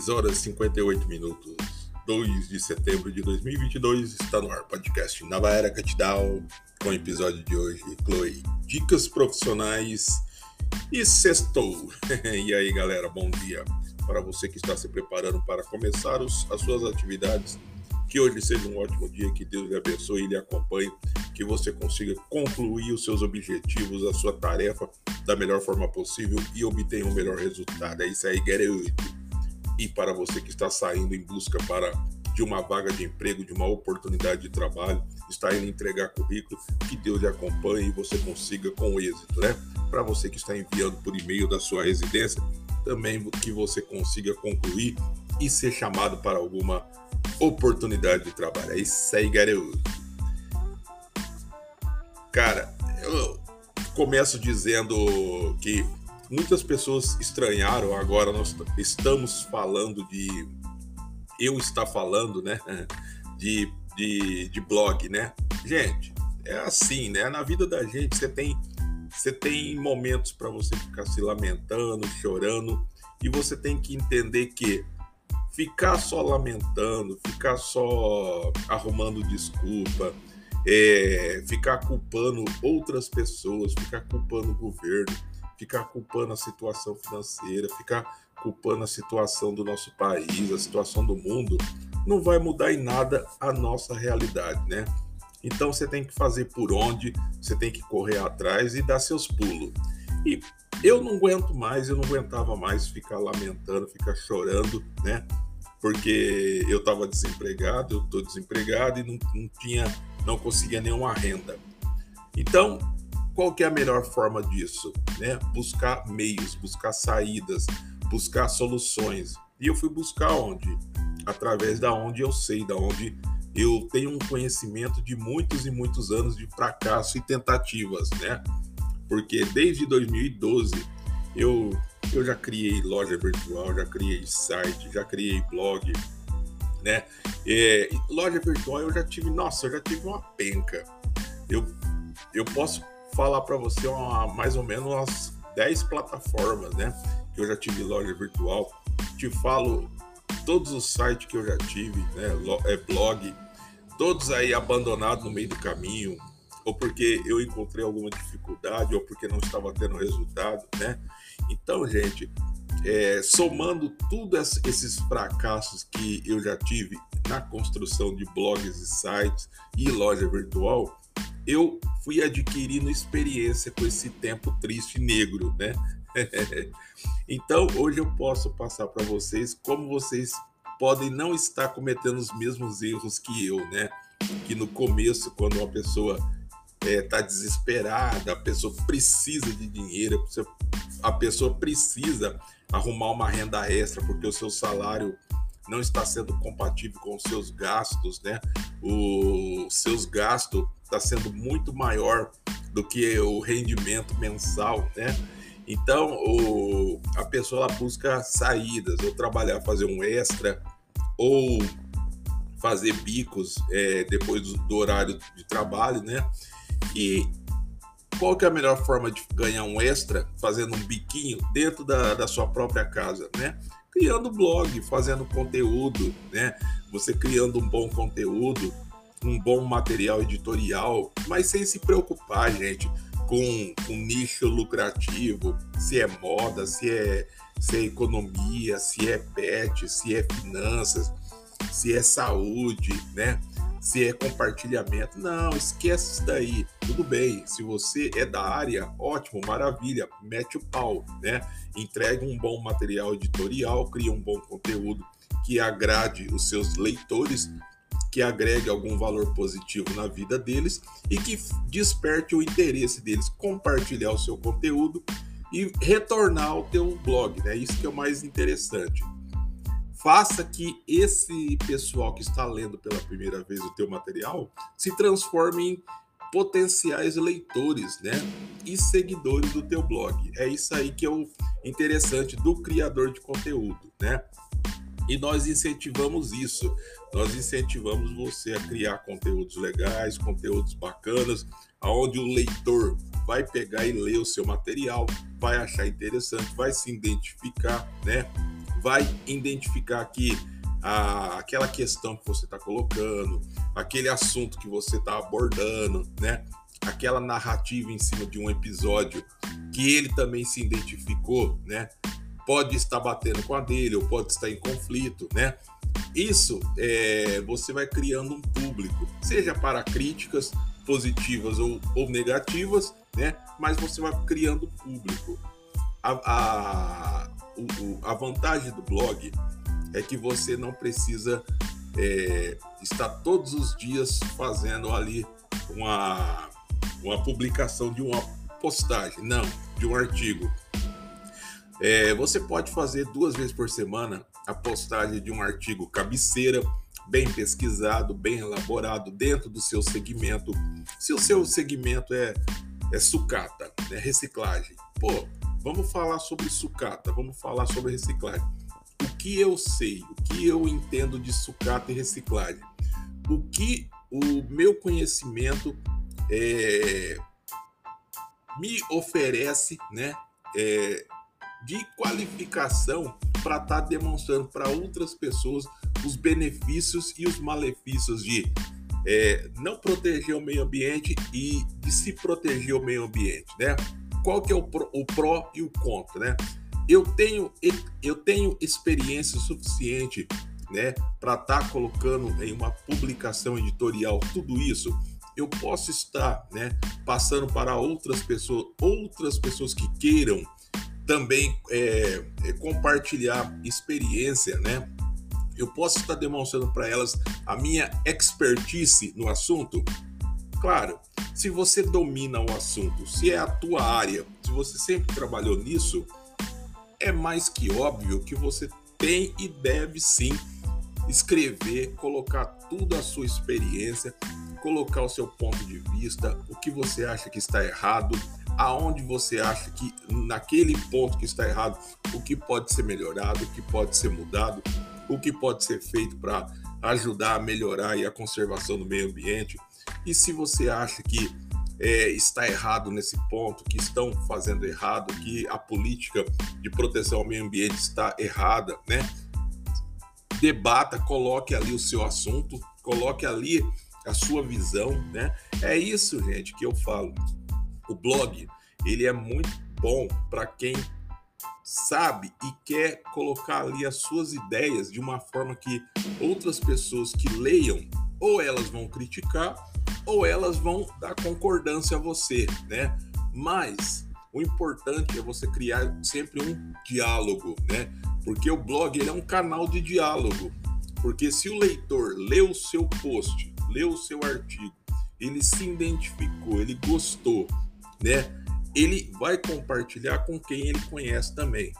6 horas e 58 minutos. 2 de setembro de 2022 está no ar podcast Nova Era Catidal com o episódio de hoje, Chloe, dicas profissionais e sextou. e aí, galera, bom dia. Para você que está se preparando para começar os, as suas atividades, que hoje seja um ótimo dia, que Deus lhe abençoe e lhe acompanhe, que você consiga concluir os seus objetivos, a sua tarefa da melhor forma possível e obtenha o um melhor resultado. É isso aí, it. E para você que está saindo em busca para de uma vaga de emprego, de uma oportunidade de trabalho, está indo entregar currículo, que Deus lhe acompanhe e você consiga com êxito, né? Para você que está enviando por e-mail da sua residência, também que você consiga concluir e ser chamado para alguma oportunidade de trabalho. É isso aí, garoto. Cara, eu começo dizendo que muitas pessoas estranharam. Agora nós estamos falando de. Eu estar falando, né? De, de, de blog, né? Gente, é assim, né? Na vida da gente você tem você tem momentos para você ficar se lamentando, chorando, e você tem que entender que ficar só lamentando, ficar só arrumando desculpa, é, ficar culpando outras pessoas, ficar culpando o governo, ficar culpando a situação financeira, ficar culpando a situação do nosso país, a situação do mundo, não vai mudar em nada a nossa realidade, né? Então você tem que fazer por onde, você tem que correr atrás e dar seus pulos. E eu não aguento mais, eu não aguentava mais ficar lamentando, ficar chorando, né? Porque eu estava desempregado, eu estou desempregado e não, não tinha, não conseguia nenhuma renda. Então, qual que é a melhor forma disso? Né? Buscar meios, buscar saídas, buscar soluções. E eu fui buscar onde? Através da onde eu sei, da onde eu tenho um conhecimento de muitos e muitos anos de fracasso e tentativas, né? Porque desde 2012 eu, eu já criei loja virtual, já criei site, já criei blog, né? É, loja virtual eu já tive, nossa, eu já tive uma penca. Eu, eu posso falar para você uma, mais ou menos umas 10 plataformas, né? Que eu já tive loja virtual. Te falo todos os sites que eu já tive, né? É blog, todos aí abandonados no meio do caminho, ou porque eu encontrei alguma dificuldade, ou porque não estava tendo resultado, né? Então, gente, é, somando todos esses fracassos que eu já tive na construção de blogs e sites e loja virtual, eu fui adquirindo experiência com esse tempo triste e negro, né? então, hoje eu posso passar para vocês como vocês podem não estar cometendo os mesmos erros que eu, né? Que no começo, quando uma pessoa está é, tá desesperada, a pessoa precisa de dinheiro, a pessoa precisa arrumar uma renda extra porque o seu salário não está sendo compatível com os seus gastos, né? Os seus gastos está sendo muito maior do que o rendimento mensal, né? Então, o, a pessoa ela busca saídas, ou trabalhar, fazer um extra, ou fazer bicos é, depois do, do, horário de trabalho, né? E qual que é a melhor forma de ganhar um extra fazendo um biquinho dentro da, da sua própria casa, né? Criando blog, fazendo conteúdo, né? Você criando um bom conteúdo, um bom material editorial, mas sem se preocupar, gente, com, com nicho lucrativo, se é moda, se é, se é economia, se é pet, se é finanças, se é saúde, né? Se é compartilhamento. Não, esquece isso daí. Tudo bem. Se você é da área, ótimo, maravilha. Mete o pau, né? Entrega um bom material editorial, cria um bom conteúdo que agrade os seus leitores que agregue algum valor positivo na vida deles e que desperte o interesse deles compartilhar o seu conteúdo e retornar ao teu blog, né? Isso que é o mais interessante. Faça que esse pessoal que está lendo pela primeira vez o teu material se transforme em potenciais leitores, né? E seguidores do teu blog. É isso aí que é o interessante do criador de conteúdo, né? E nós incentivamos isso. Nós incentivamos você a criar conteúdos legais, conteúdos bacanas, aonde o leitor vai pegar e ler o seu material, vai achar interessante, vai se identificar, né? Vai identificar aqui a, aquela questão que você está colocando, aquele assunto que você está abordando, né? Aquela narrativa em cima de um episódio que ele também se identificou, né? Pode estar batendo com a dele ou pode estar em conflito, né? Isso é, você vai criando um público, seja para críticas positivas ou, ou negativas, né? Mas você vai criando público. A, a, a vantagem do blog é que você não precisa é, estar todos os dias fazendo ali uma, uma publicação de uma postagem, não, de um artigo. É, você pode fazer duas vezes por semana a postagem de um artigo cabeceira, bem pesquisado, bem elaborado, dentro do seu segmento. Se o seu segmento é, é sucata, é reciclagem, pô, vamos falar sobre sucata, vamos falar sobre reciclagem o que eu sei, o que eu entendo de sucata e reciclagem, o que o meu conhecimento é, me oferece, né, é, de qualificação para estar tá demonstrando para outras pessoas os benefícios e os malefícios de é, não proteger o meio ambiente e de se proteger o meio ambiente, né? Qual que é o, pro, o pró e o contra, né? eu tenho, eu tenho experiência suficiente né, para estar tá colocando em uma publicação editorial tudo isso, eu posso estar né, passando para outras pessoas, outras pessoas que queiram também é, é, compartilhar experiência, né? Eu posso estar demonstrando para elas a minha expertise no assunto. Claro, se você domina o assunto, se é a tua área, se você sempre trabalhou nisso, é mais que óbvio que você tem e deve sim escrever, colocar tudo a sua experiência, colocar o seu ponto de vista, o que você acha que está errado, aonde você acha que naquele ponto que está errado, o que pode ser melhorado, o que pode ser mudado, o que pode ser feito para ajudar a melhorar a conservação do meio ambiente. E se você acha que é, está errado nesse ponto, que estão fazendo errado, que a política de proteção ao meio ambiente está errada, né? Debata, coloque ali o seu assunto, coloque ali a sua visão, né? É isso, gente, que eu falo. O blog, ele é muito bom para quem sabe e quer colocar ali as suas ideias de uma forma que outras pessoas que leiam ou elas vão criticar ou elas vão dar concordância a você, né? Mas o importante é você criar sempre um diálogo, né? Porque o blog ele é um canal de diálogo. Porque se o leitor leu o seu post, leu o seu artigo, ele se identificou, ele gostou, né? Ele vai compartilhar com quem ele conhece também.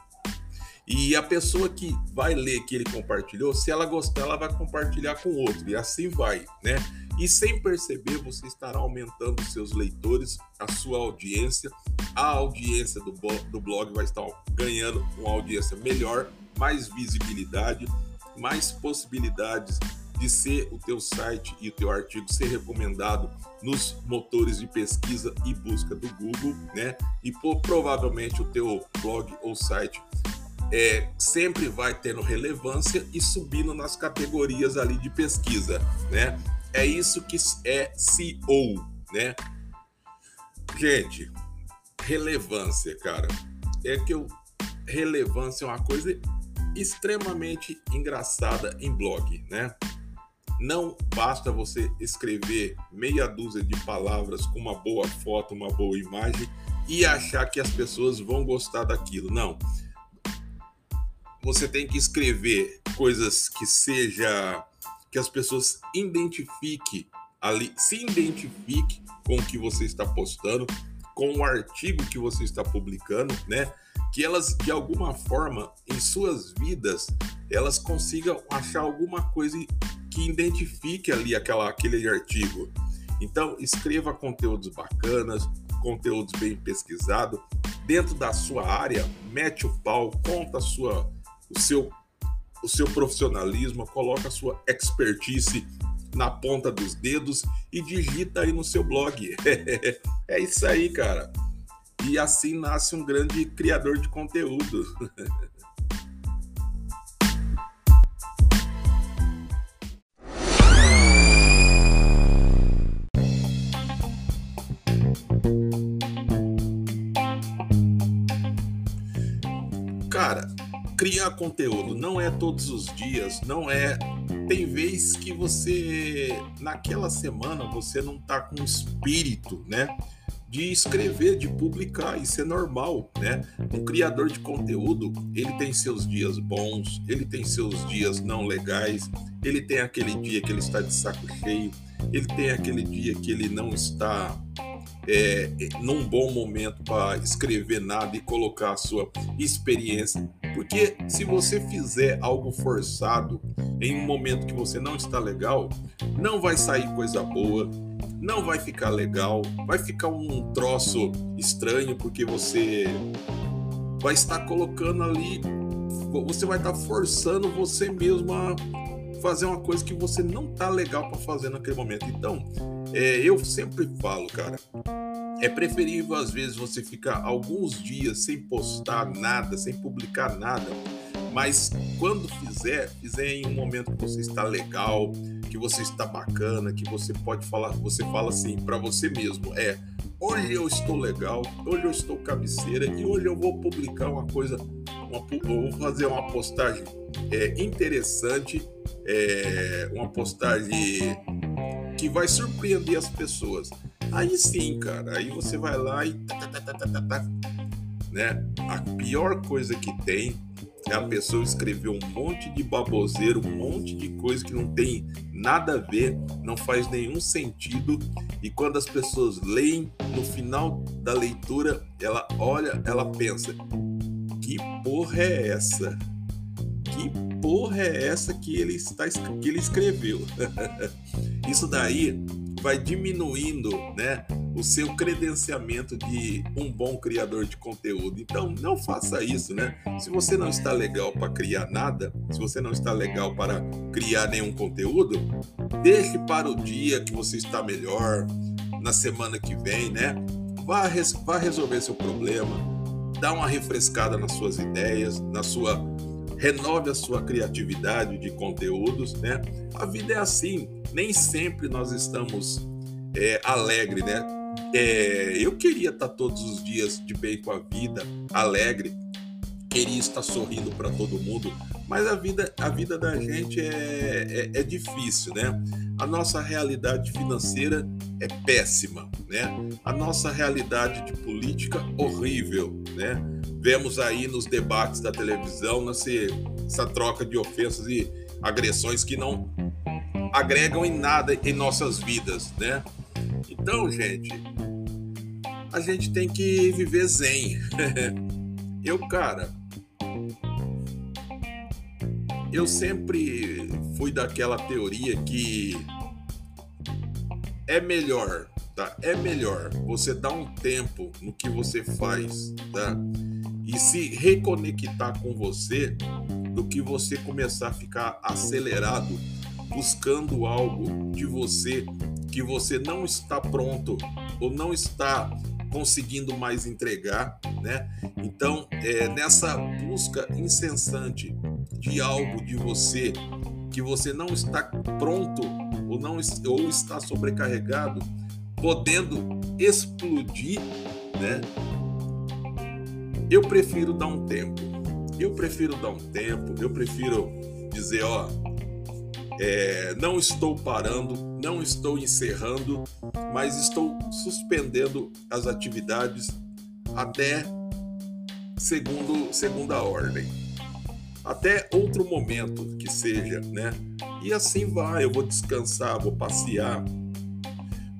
E a pessoa que vai ler que ele compartilhou, se ela gostar, ela vai compartilhar com outro. E assim vai, né? E sem perceber, você estará aumentando seus leitores, a sua audiência. A audiência do, do blog vai estar ganhando uma audiência melhor, mais visibilidade, mais possibilidades de ser o teu site e o teu artigo ser recomendado nos motores de pesquisa e busca do Google, né? E provavelmente o teu blog ou site é, sempre vai tendo relevância e subindo nas categorias ali de pesquisa, né? É isso que é SEO, né? Gente, relevância, cara. É que eu relevância é uma coisa extremamente engraçada em blog, né? Não basta você escrever meia dúzia de palavras com uma boa foto, uma boa imagem e achar que as pessoas vão gostar daquilo. Não. Você tem que escrever coisas que seja que as pessoas identifiquem ali, se identifique com o que você está postando, com o artigo que você está publicando, né? Que elas de alguma forma em suas vidas elas consigam achar alguma coisa que identifique ali aquela, aquele artigo. Então escreva conteúdos bacanas, conteúdos bem pesquisados dentro da sua área, mete o pau, conta sua, o seu o seu profissionalismo, coloca a sua expertise na ponta dos dedos e digita aí no seu blog. é isso aí, cara. E assim nasce um grande criador de conteúdo. criar conteúdo não é todos os dias, não é. Tem vez que você, naquela semana, você não tá com espírito, né? De escrever, de publicar, isso é normal, né? Um criador de conteúdo, ele tem seus dias bons, ele tem seus dias não legais, ele tem aquele dia que ele está de saco cheio, ele tem aquele dia que ele não está é, num bom momento para escrever nada e colocar a sua experiência. Porque se você fizer algo forçado em um momento que você não está legal, não vai sair coisa boa, não vai ficar legal, vai ficar um troço estranho porque você vai estar colocando ali, você vai estar forçando você mesmo a fazer uma coisa que você não tá legal para fazer naquele momento. Então, é, eu sempre falo, cara, é preferível às vezes você ficar alguns dias sem postar nada, sem publicar nada, mas quando fizer, fizer em um momento que você está legal, que você está bacana, que você pode falar, você fala assim para você mesmo, é, hoje eu estou legal, hoje eu estou cabeceira e hoje eu vou publicar uma coisa, uma, vou fazer uma postagem é, interessante, é, uma postagem que vai surpreender as pessoas. Aí sim, cara, aí você vai lá e tá, tá, tá, né? A pior coisa que tem é a pessoa escrever um monte de baboseiro, um monte de coisa que não tem nada a ver, não faz nenhum sentido. E quando as pessoas leem, no final da leitura, ela olha, ela pensa: que porra é essa? Que porra é essa que ele está que ele escreveu? Isso daí vai diminuindo, né, o seu credenciamento de um bom criador de conteúdo. Então, não faça isso, né? Se você não está legal para criar nada, se você não está legal para criar nenhum conteúdo, deixe para o dia que você está melhor, na semana que vem, né? Vá, vá resolver seu problema, dá uma refrescada nas suas ideias, na sua renove a sua criatividade de conteúdos, né? A vida é assim, nem sempre nós estamos é, alegre, né? É, eu queria estar todos os dias de bem com a vida, alegre, queria estar sorrindo para todo mundo, mas a vida, a vida da gente é, é, é, difícil, né? A nossa realidade financeira é péssima, né? A nossa realidade de política horrível, né? Vemos aí nos debates da televisão nessa, essa troca de ofensas e agressões que não agregam em nada em nossas vidas, né? Então, gente, a gente tem que viver zen. eu, cara, eu sempre fui daquela teoria que é melhor, tá? É melhor você dar um tempo no que você faz, tá? E se reconectar com você do que você começar a ficar acelerado buscando algo de você que você não está pronto ou não está conseguindo mais entregar, né? Então, é, nessa busca incessante de algo de você que você não está pronto ou não ou está sobrecarregado, podendo explodir, né? Eu prefiro dar um tempo. Eu prefiro dar um tempo. Eu prefiro dizer, ó, é, não estou parando, não estou encerrando, mas estou suspendendo as atividades até segundo segunda ordem, até outro momento que seja, né? E assim vai, eu vou descansar, vou passear,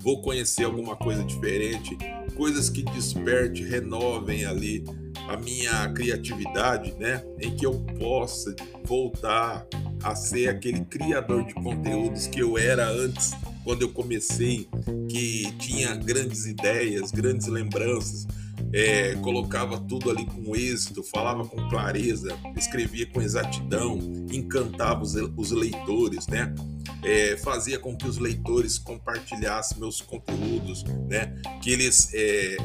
vou conhecer alguma coisa diferente, coisas que desperte, renovem ali a minha criatividade, né? Em que eu possa voltar a ser aquele criador de conteúdos que eu era antes, quando eu comecei, que tinha grandes ideias, grandes lembranças, é, colocava tudo ali com êxito, falava com clareza, escrevia com exatidão, encantava os, os leitores, né? É, fazia com que os leitores compartilhassem meus conteúdos, né? Que eles é,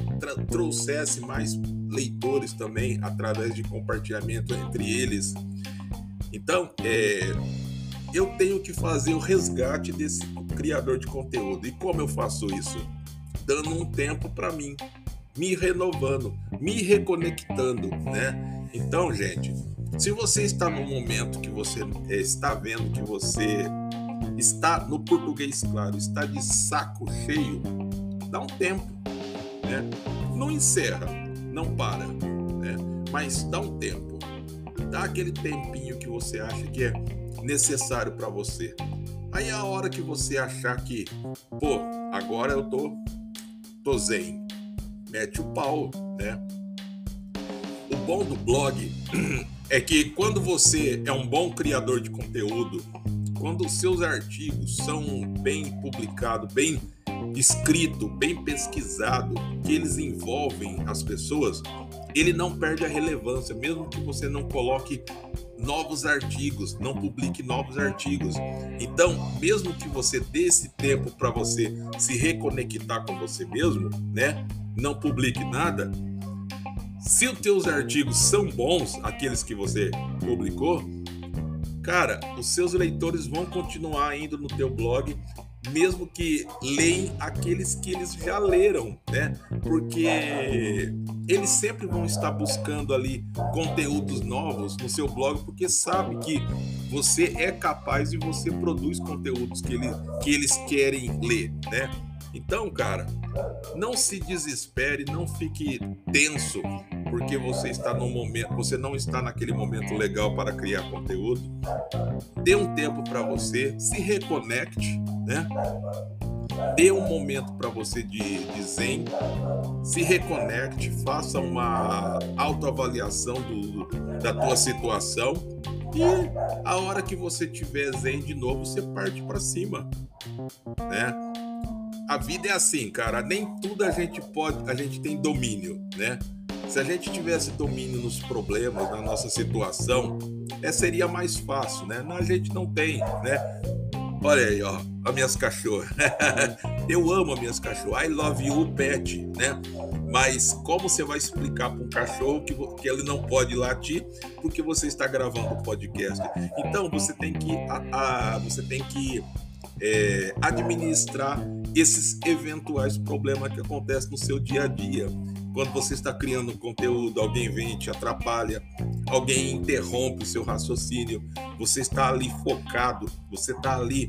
trouxessem mais leitores também através de compartilhamento entre eles. Então, é, eu tenho que fazer o resgate desse criador de conteúdo. E como eu faço isso? Dando um tempo para mim, me renovando, me reconectando, né? Então, gente, se você está no momento que você é, está vendo que você está no português claro, está de saco cheio, dá um tempo, né? Não encerra, não para, né? Mas dá um tempo. Dá aquele tempinho que você acha que é necessário para você. Aí a hora que você achar que, pô, agora eu tô tô zen, mete o pau, né? O bom do blog é que quando você é um bom criador de conteúdo, quando os seus artigos são bem publicados, bem escrito, bem pesquisado, que eles envolvem as pessoas, ele não perde a relevância, mesmo que você não coloque novos artigos, não publique novos artigos. Então, mesmo que você dê esse tempo para você se reconectar com você mesmo, né? Não publique nada. Se os teus artigos são bons, aqueles que você publicou, cara, os seus leitores vão continuar indo no teu blog mesmo que leem aqueles que eles já leram, né? Porque eles sempre vão estar buscando ali conteúdos novos no seu blog, porque sabe que você é capaz e você produz conteúdos que, ele, que eles querem ler, né? Então, cara, não se desespere, não fique tenso porque você está no momento, você não está naquele momento legal para criar conteúdo. Dê um tempo para você, se reconecte, né? Dê um momento para você de, de zen, se reconecte, faça uma autoavaliação do, da tua situação e a hora que você tiver zen de novo, você parte para cima, né? A vida é assim, cara, nem tudo a gente pode, a gente tem domínio, né? Se a gente tivesse domínio nos problemas, na nossa situação, é, seria mais fácil, né? A gente não tem, né? Olha aí, ó, as minhas cachorras. Eu amo as minhas cachorras. I love you, pet, né? Mas como você vai explicar para um cachorro que, que ele não pode latir porque você está gravando o podcast? Então você tem que, a, a, você tem que é, administrar esses eventuais problemas que acontecem no seu dia a dia. Quando você está criando conteúdo, alguém vem e te atrapalha, alguém interrompe o seu raciocínio, você está ali focado, você está ali,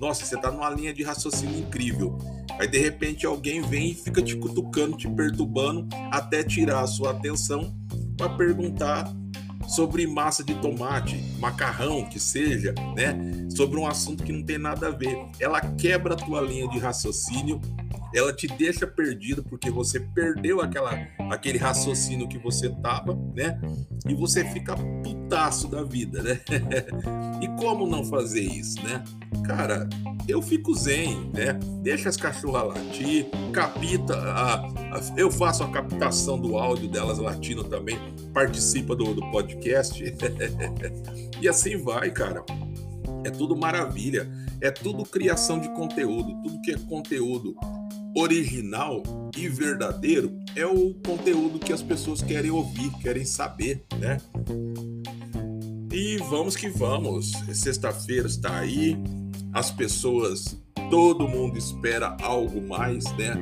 nossa, você está numa linha de raciocínio incrível. Aí de repente alguém vem e fica te cutucando, te perturbando, até tirar a sua atenção para perguntar sobre massa de tomate, macarrão, que seja, né? Sobre um assunto que não tem nada a ver. Ela quebra a tua linha de raciocínio ela te deixa perdido porque você perdeu aquela, aquele raciocínio que você tava, né? E você fica putaço da vida, né? e como não fazer isso, né? Cara, eu fico zen, né? Deixa as cachorras latir, capita, a, a, eu faço a captação do áudio delas latindo também, participa do, do podcast. e assim vai, cara. É tudo maravilha, é tudo criação de conteúdo, tudo que é conteúdo original e verdadeiro é o conteúdo que as pessoas querem ouvir, querem saber, né? E vamos que vamos. Sexta-feira está aí, as pessoas, todo mundo espera algo mais, né?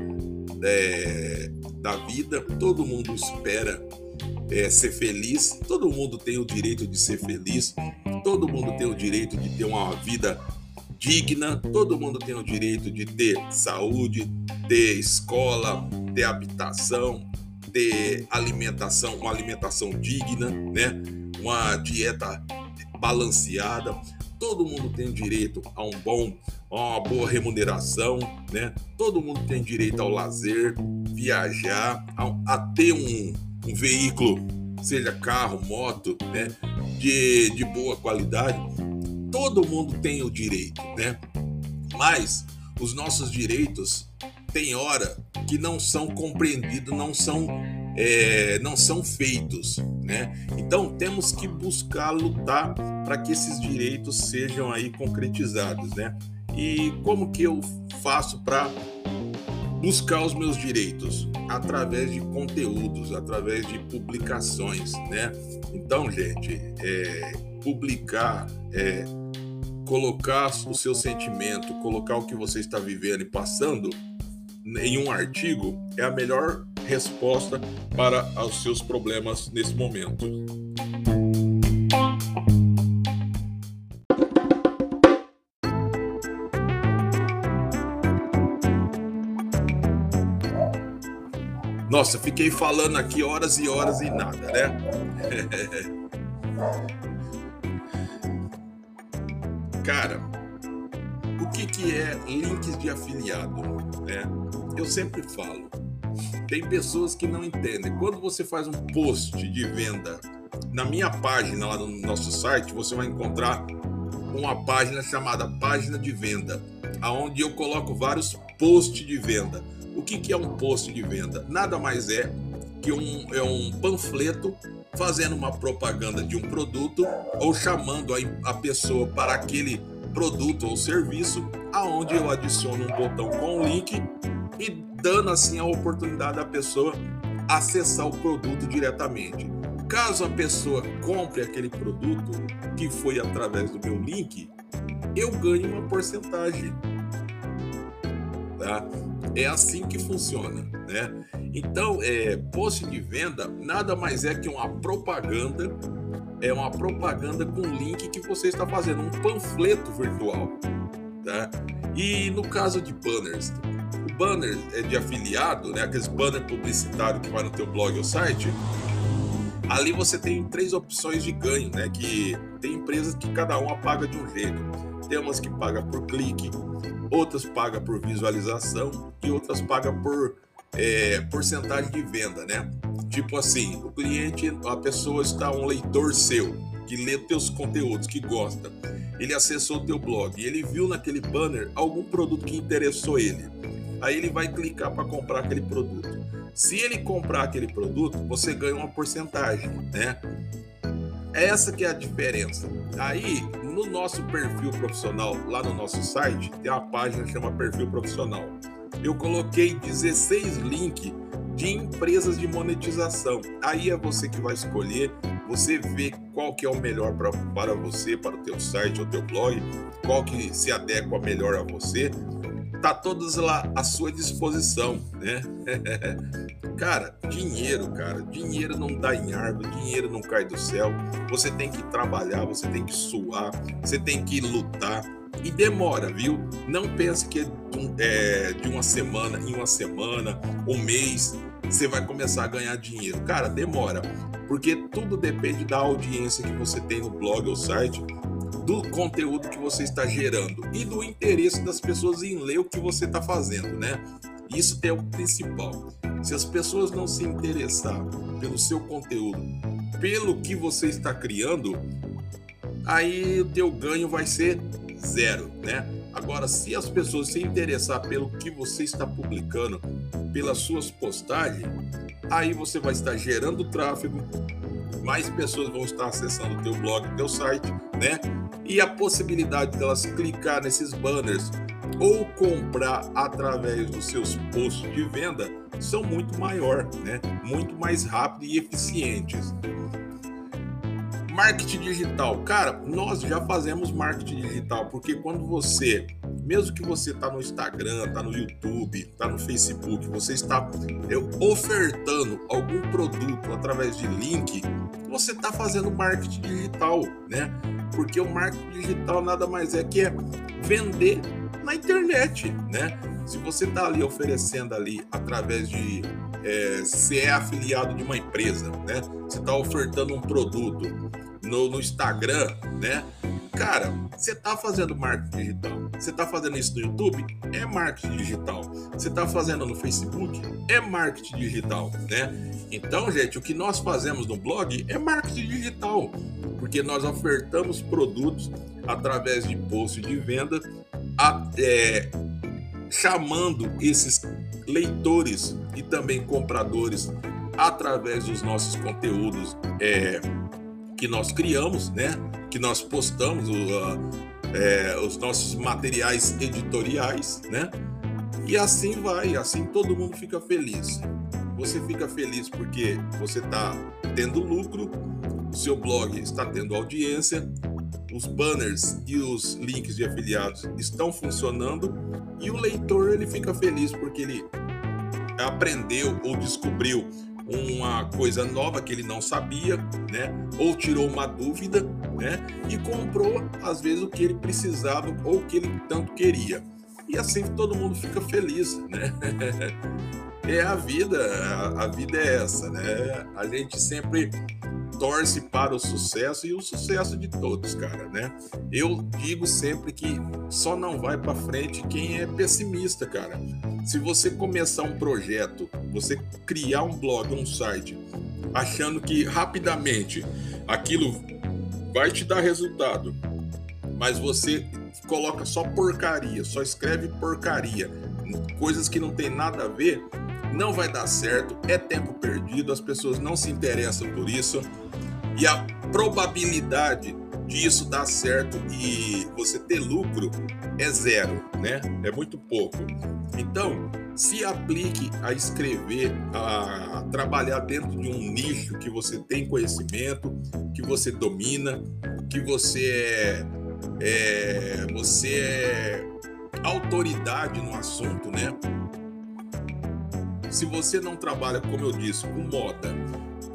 É, da vida, todo mundo espera é, ser feliz, todo mundo tem o direito de ser feliz, todo mundo tem o direito de ter uma vida digna, todo mundo tem o direito de ter saúde, ter escola, ter habitação, ter alimentação, uma alimentação digna, né? Uma dieta balanceada. Todo mundo tem direito a um bom, a uma boa remuneração, né? Todo mundo tem direito ao lazer, viajar, a, a ter um, um veículo, seja carro, moto, né? De, de boa qualidade. Todo mundo tem o direito, né? Mas os nossos direitos tem hora que não são compreendidos, não são é, não são feitos, né? Então temos que buscar lutar para que esses direitos sejam aí concretizados, né? E como que eu faço para buscar os meus direitos através de conteúdos, através de publicações, né? Então, gente, é, publicar, é, colocar o seu sentimento, colocar o que você está vivendo e passando em um artigo é a melhor resposta para os seus problemas nesse momento. Nossa, fiquei falando aqui horas e horas e nada, né? Cara, o que, que é links de afiliado? Né? Eu sempre falo, tem pessoas que não entendem. Quando você faz um post de venda na minha página lá no nosso site, você vai encontrar uma página chamada página de venda, aonde eu coloco vários posts de venda. O que, que é um post de venda? Nada mais é que um, é um panfleto fazendo uma propaganda de um produto ou chamando a, a pessoa para aquele produto ou serviço, aonde eu adiciono um botão com o link e dando assim a oportunidade da pessoa acessar o produto diretamente. Caso a pessoa compre aquele produto que foi através do meu link, eu ganho uma porcentagem. Tá? É assim que funciona, né? Então, é, post de venda nada mais é que uma propaganda, é uma propaganda com link que você está fazendo, um panfleto virtual, tá? E no caso de banners, o banner é de afiliado, né? Aqueles banner publicitário que vai no teu blog ou site, ali você tem três opções de ganho, né? Que tem empresas que cada uma paga de um jeito. Tem umas que paga por clique, outras paga por visualização e outras paga por é, porcentagem de venda, né? Tipo assim, o cliente, a pessoa está um leitor seu que lê teus conteúdos, que gosta. Ele acessou teu blog e ele viu naquele banner algum produto que interessou ele. Aí ele vai clicar para comprar aquele produto. Se ele comprar aquele produto, você ganha uma porcentagem, né? Essa que é a diferença. Aí, no nosso perfil profissional, lá no nosso site, tem uma página que chama Perfil Profissional. Eu coloquei 16 links de empresas de monetização. Aí é você que vai escolher, você vê qual que é o melhor pra, para você, para o teu site ou teu blog, qual que se adequa melhor a você tá todas lá à sua disposição, né? cara, dinheiro, cara, dinheiro não dá em árvore, dinheiro não cai do céu. Você tem que trabalhar, você tem que suar, você tem que lutar. E demora, viu? Não pense que é de uma semana em uma semana, um mês, você vai começar a ganhar dinheiro. Cara, demora, porque tudo depende da audiência que você tem no blog ou site do conteúdo que você está gerando e do interesse das pessoas em ler o que você está fazendo, né? Isso é o principal. Se as pessoas não se interessar pelo seu conteúdo, pelo que você está criando, aí o teu ganho vai ser zero, né? Agora, se as pessoas se interessar pelo que você está publicando, pelas suas postagens, aí você vai estar gerando tráfego, mais pessoas vão estar acessando o teu blog, teu site, né? E a possibilidade delas clicar nesses banners ou comprar através dos seus posts de venda são muito maior, né? Muito mais rápido e eficientes. Marketing digital, cara, nós já fazemos marketing digital porque quando você, mesmo que você está no Instagram, está no YouTube, está no Facebook, você está ofertando algum produto através de link, você está fazendo marketing digital, né? Porque o marketing digital nada mais é que é vender na internet, né? Se você está ali oferecendo ali através de é, se é afiliado de uma empresa, né? Você está ofertando um produto, no, no Instagram, né? Cara, você está fazendo marketing digital. Você está fazendo isso no YouTube? É marketing digital. Você está fazendo no Facebook? É marketing digital, né? Então, gente, o que nós fazemos no blog é marketing digital, porque nós ofertamos produtos através de posts de venda, é, chamando esses leitores e também compradores através dos nossos conteúdos é, que nós criamos, né? Que nós postamos uh, é, os nossos materiais editoriais, né? E assim vai, assim todo mundo fica feliz. Você fica feliz porque você está tendo lucro, o seu blog está tendo audiência, os banners e os links de afiliados estão funcionando e o leitor ele fica feliz porque ele aprendeu ou descobriu uma coisa nova que ele não sabia, né? Ou tirou uma dúvida, né? E comprou às vezes o que ele precisava ou o que ele tanto queria. E assim todo mundo fica feliz, né? é a vida, a, vida é essa, né? A gente sempre torce para o sucesso e o sucesso de todos, cara, né? Eu digo sempre que só não vai para frente quem é pessimista, cara. Se você começar um projeto, você criar um blog, um site, achando que rapidamente aquilo vai te dar resultado, mas você coloca só porcaria, só escreve porcaria, coisas que não tem nada a ver, não vai dar certo, é tempo perdido, as pessoas não se interessam por isso e a probabilidade disso dar certo e você ter lucro é zero, né? É muito pouco. Então, se aplique a escrever, a trabalhar dentro de um nicho que você tem conhecimento, que você domina, que você é, é você é autoridade no assunto, né? Se você não trabalha, como eu disse, com moda,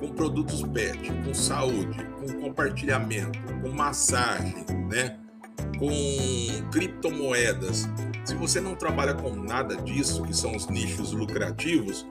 com produtos pet, com saúde, com compartilhamento, com massagem, né? Com criptomoedas. Se você não trabalha com nada disso, que são os nichos lucrativos,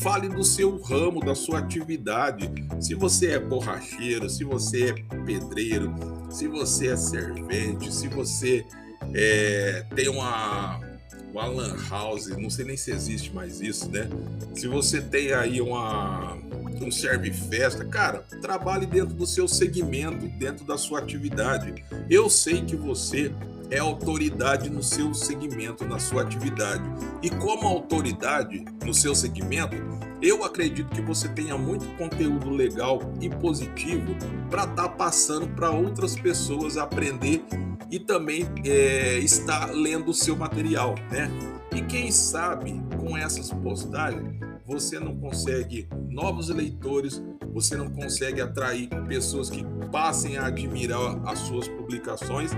fale do seu ramo, da sua atividade. Se você é borracheiro, se você é pedreiro, se você é servente, se você é, tem uma uma lan house, não sei nem se existe mais isso, né? Se você tem aí uma um serve festa, cara, trabalhe dentro do seu segmento, dentro da sua atividade. Eu sei que você é autoridade no seu segmento, na sua atividade. E como autoridade no seu segmento, eu acredito que você tenha muito conteúdo legal e positivo para estar tá passando para outras pessoas aprender e também é, estar lendo o seu material, né? E quem sabe com essas postagens você não consegue novos leitores, você não consegue atrair pessoas que passem a admirar as suas publicações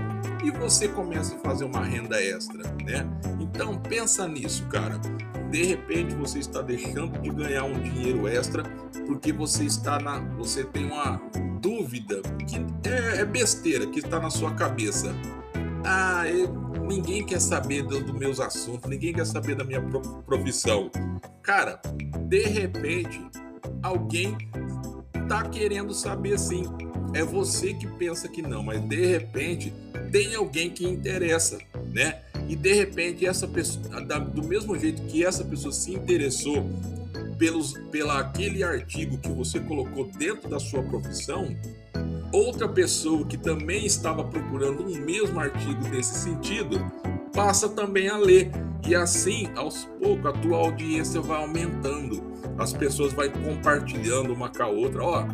e você começa a fazer uma renda extra, né? Então pensa nisso, cara. De repente você está deixando de ganhar um dinheiro extra porque você está na, você tem uma dúvida que é, é besteira que está na sua cabeça. Ah, ninguém quer saber dos do meus assuntos, ninguém quer saber da minha profissão. Cara, de repente, alguém tá querendo saber sim. É você que pensa que não, mas de repente tem alguém que interessa, né? E de repente essa pessoa, do mesmo jeito que essa pessoa se interessou pelos, pela aquele artigo que você colocou dentro da sua profissão, outra pessoa que também estava procurando um mesmo artigo desse sentido passa também a ler. E assim, aos poucos, a tua audiência vai aumentando. As pessoas vão compartilhando uma com a outra. Ó,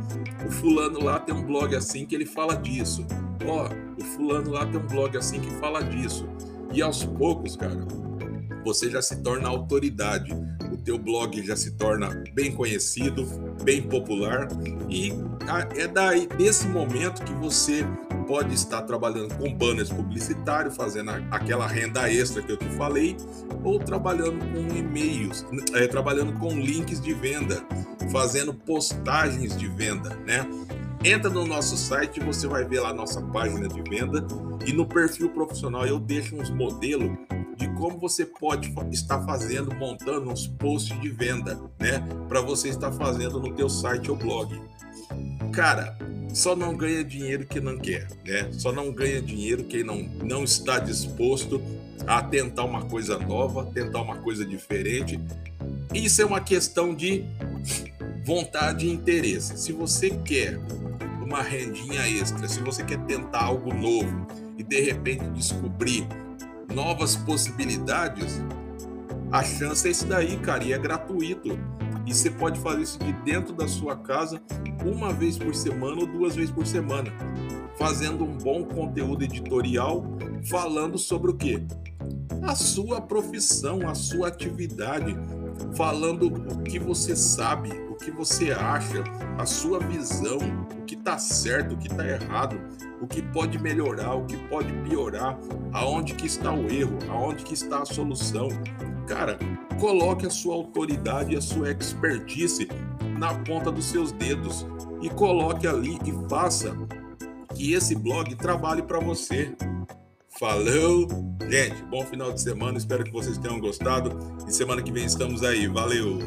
o fulano lá tem um blog assim que ele fala disso. Ó, o fulano lá tem um blog assim que fala disso. E aos poucos, cara, você já se torna autoridade teu blog já se torna bem conhecido, bem popular e é daí desse momento que você pode estar trabalhando com banners publicitários, fazendo aquela renda extra que eu te falei, ou trabalhando com e-mails, é, trabalhando com links de venda, fazendo postagens de venda, né? Entra no nosso site, você vai ver lá a nossa página de venda e no perfil profissional eu deixo uns modelos de como você pode estar fazendo, montando uns posts de venda, né? Para você estar fazendo no teu site ou blog. Cara, só não ganha dinheiro quem não quer, né? Só não ganha dinheiro quem não, não está disposto a tentar uma coisa nova, tentar uma coisa diferente. Isso é uma questão de vontade e interesse. Se você quer uma rendinha extra, se você quer tentar algo novo e de repente descobrir novas possibilidades, a chance é isso daí, cara, e é gratuito. E você pode fazer isso de dentro da sua casa, uma vez por semana ou duas vezes por semana, fazendo um bom conteúdo editorial, falando sobre o quê? A sua profissão, a sua atividade, falando o que você sabe, o que você acha, a sua visão, o que está certo, o que está errado, o que pode melhorar, o que pode piorar, aonde que está o erro, aonde que está a solução. Cara, coloque a sua autoridade e a sua expertise na ponta dos seus dedos e coloque ali e faça que esse blog trabalhe para você. Falou! Gente, bom final de semana. Espero que vocês tenham gostado. E semana que vem estamos aí. Valeu!